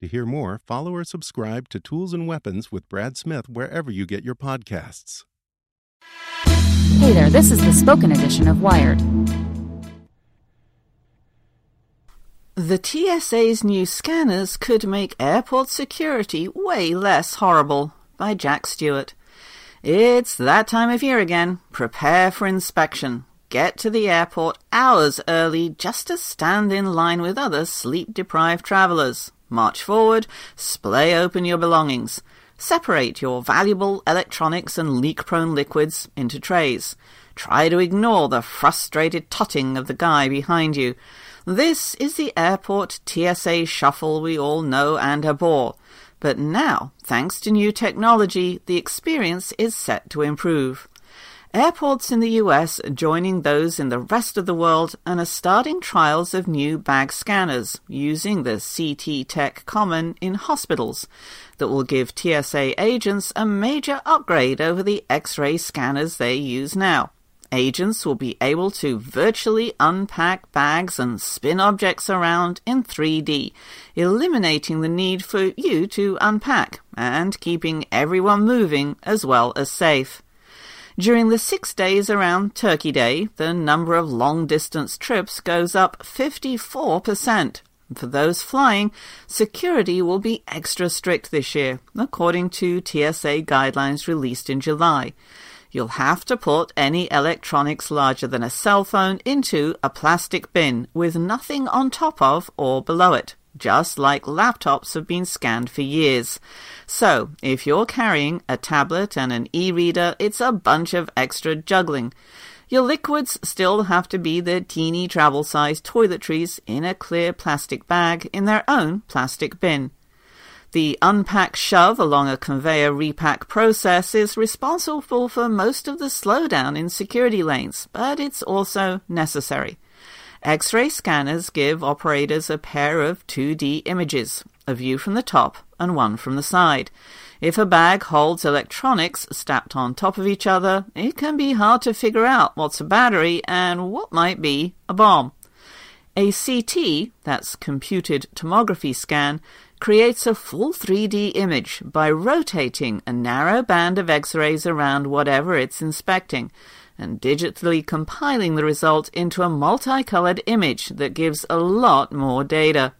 To hear more, follow or subscribe to Tools and Weapons with Brad Smith wherever you get your podcasts. Hey there, this is the spoken edition of Wired. The TSA's new scanners could make airport security way less horrible. By Jack Stewart. It's that time of year again. Prepare for inspection. Get to the airport hours early just to stand in line with other sleep deprived travellers. March forward, splay open your belongings. Separate your valuable electronics and leak prone liquids into trays. Try to ignore the frustrated totting of the guy behind you. This is the airport TSA shuffle we all know and abhor. But now, thanks to new technology, the experience is set to improve. Airports in the US joining those in the rest of the world and are starting trials of new bag scanners using the CT Tech Common in hospitals that will give TSA agents a major upgrade over the X ray scanners they use now. Agents will be able to virtually unpack bags and spin objects around in 3D, eliminating the need for you to unpack and keeping everyone moving as well as safe. During the six days around Turkey Day, the number of long distance trips goes up 54%. For those flying, security will be extra strict this year, according to TSA guidelines released in July. You'll have to put any electronics larger than a cell phone into a plastic bin with nothing on top of or below it, just like laptops have been scanned for years. So, if you're carrying a tablet and an e reader, it's a bunch of extra juggling. Your liquids still have to be the teeny travel sized toiletries in a clear plastic bag in their own plastic bin. The unpack shove along a conveyor repack process is responsible for most of the slowdown in security lanes, but it's also necessary. X ray scanners give operators a pair of 2D images, a view from the top and one from the side. If a bag holds electronics stacked on top of each other, it can be hard to figure out what's a battery and what might be a bomb. A CT, that's computed tomography scan, creates a full 3D image by rotating a narrow band of X rays around whatever it's inspecting and digitally compiling the result into a multicolored image that gives a lot more data.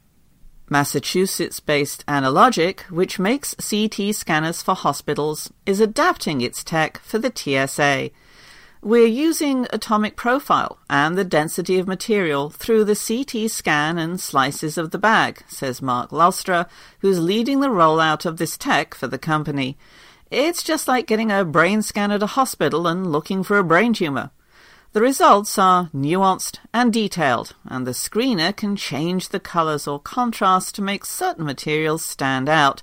Massachusetts based Analogic, which makes CT scanners for hospitals, is adapting its tech for the TSA. We're using atomic profile and the density of material through the CT scan and slices of the bag, says Mark Laustra, who's leading the rollout of this tech for the company. It's just like getting a brain scan at a hospital and looking for a brain tumor. The results are nuanced and detailed, and the screener can change the colors or contrast to make certain materials stand out.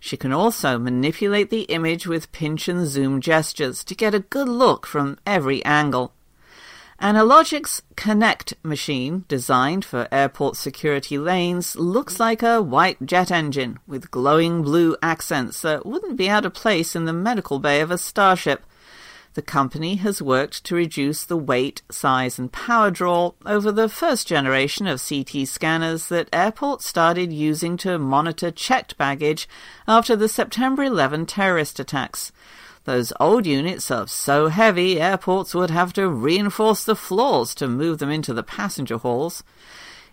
She can also manipulate the image with pinch and zoom gestures to get a good look from every angle. Analogic's Connect machine, designed for airport security lanes, looks like a white jet engine with glowing blue accents that wouldn't be out of place in the medical bay of a starship. The company has worked to reduce the weight, size, and power draw over the first generation of CT scanners that airports started using to monitor checked baggage after the September 11 terrorist attacks. Those old units are so heavy, airports would have to reinforce the floors to move them into the passenger halls.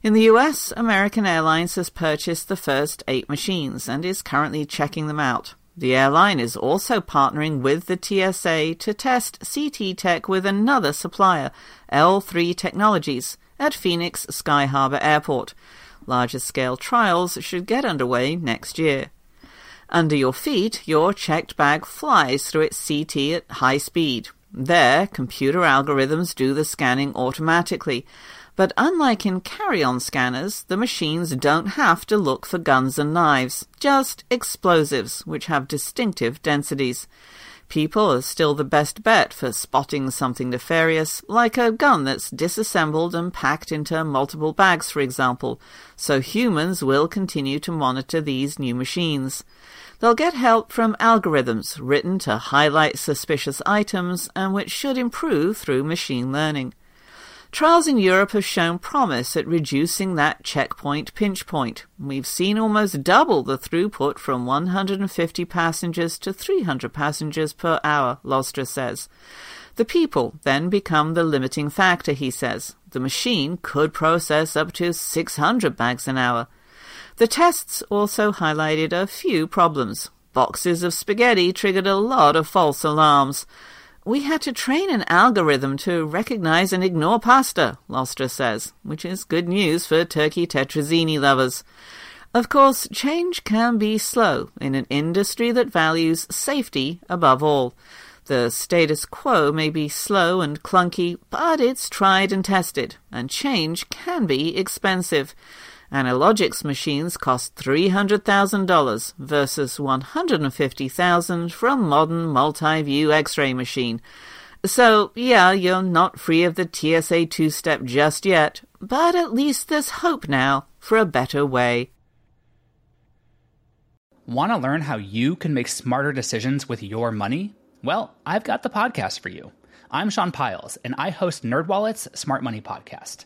In the US, American Airlines has purchased the first eight machines and is currently checking them out. The airline is also partnering with the TSA to test CT Tech with another supplier, L3 Technologies, at Phoenix Sky Harbor Airport. Larger scale trials should get underway next year. Under your feet, your checked bag flies through its CT at high speed. There, computer algorithms do the scanning automatically. But unlike in carry-on scanners, the machines don't have to look for guns and knives, just explosives, which have distinctive densities. People are still the best bet for spotting something nefarious, like a gun that's disassembled and packed into multiple bags, for example, so humans will continue to monitor these new machines. They'll get help from algorithms written to highlight suspicious items and which should improve through machine learning. Trials in Europe have shown promise at reducing that checkpoint pinch point. We've seen almost double the throughput from 150 passengers to 300 passengers per hour, Laustra says. The people then become the limiting factor, he says. The machine could process up to 600 bags an hour. The tests also highlighted a few problems. Boxes of spaghetti triggered a lot of false alarms. We had to train an algorithm to recognize and ignore pasta, Laustra says, which is good news for turkey tetrazzini lovers. Of course, change can be slow in an industry that values safety above all. The status quo may be slow and clunky, but it's tried and tested, and change can be expensive. Analogics machines cost $300,000 versus $150,000 for a modern multi-view X-ray machine. So, yeah, you're not free of the TSA two-step just yet, but at least there's hope now for a better way. Want to learn how you can make smarter decisions with your money? Well, I've got the podcast for you. I'm Sean Pyles, and I host NerdWallet's Smart Money Podcast.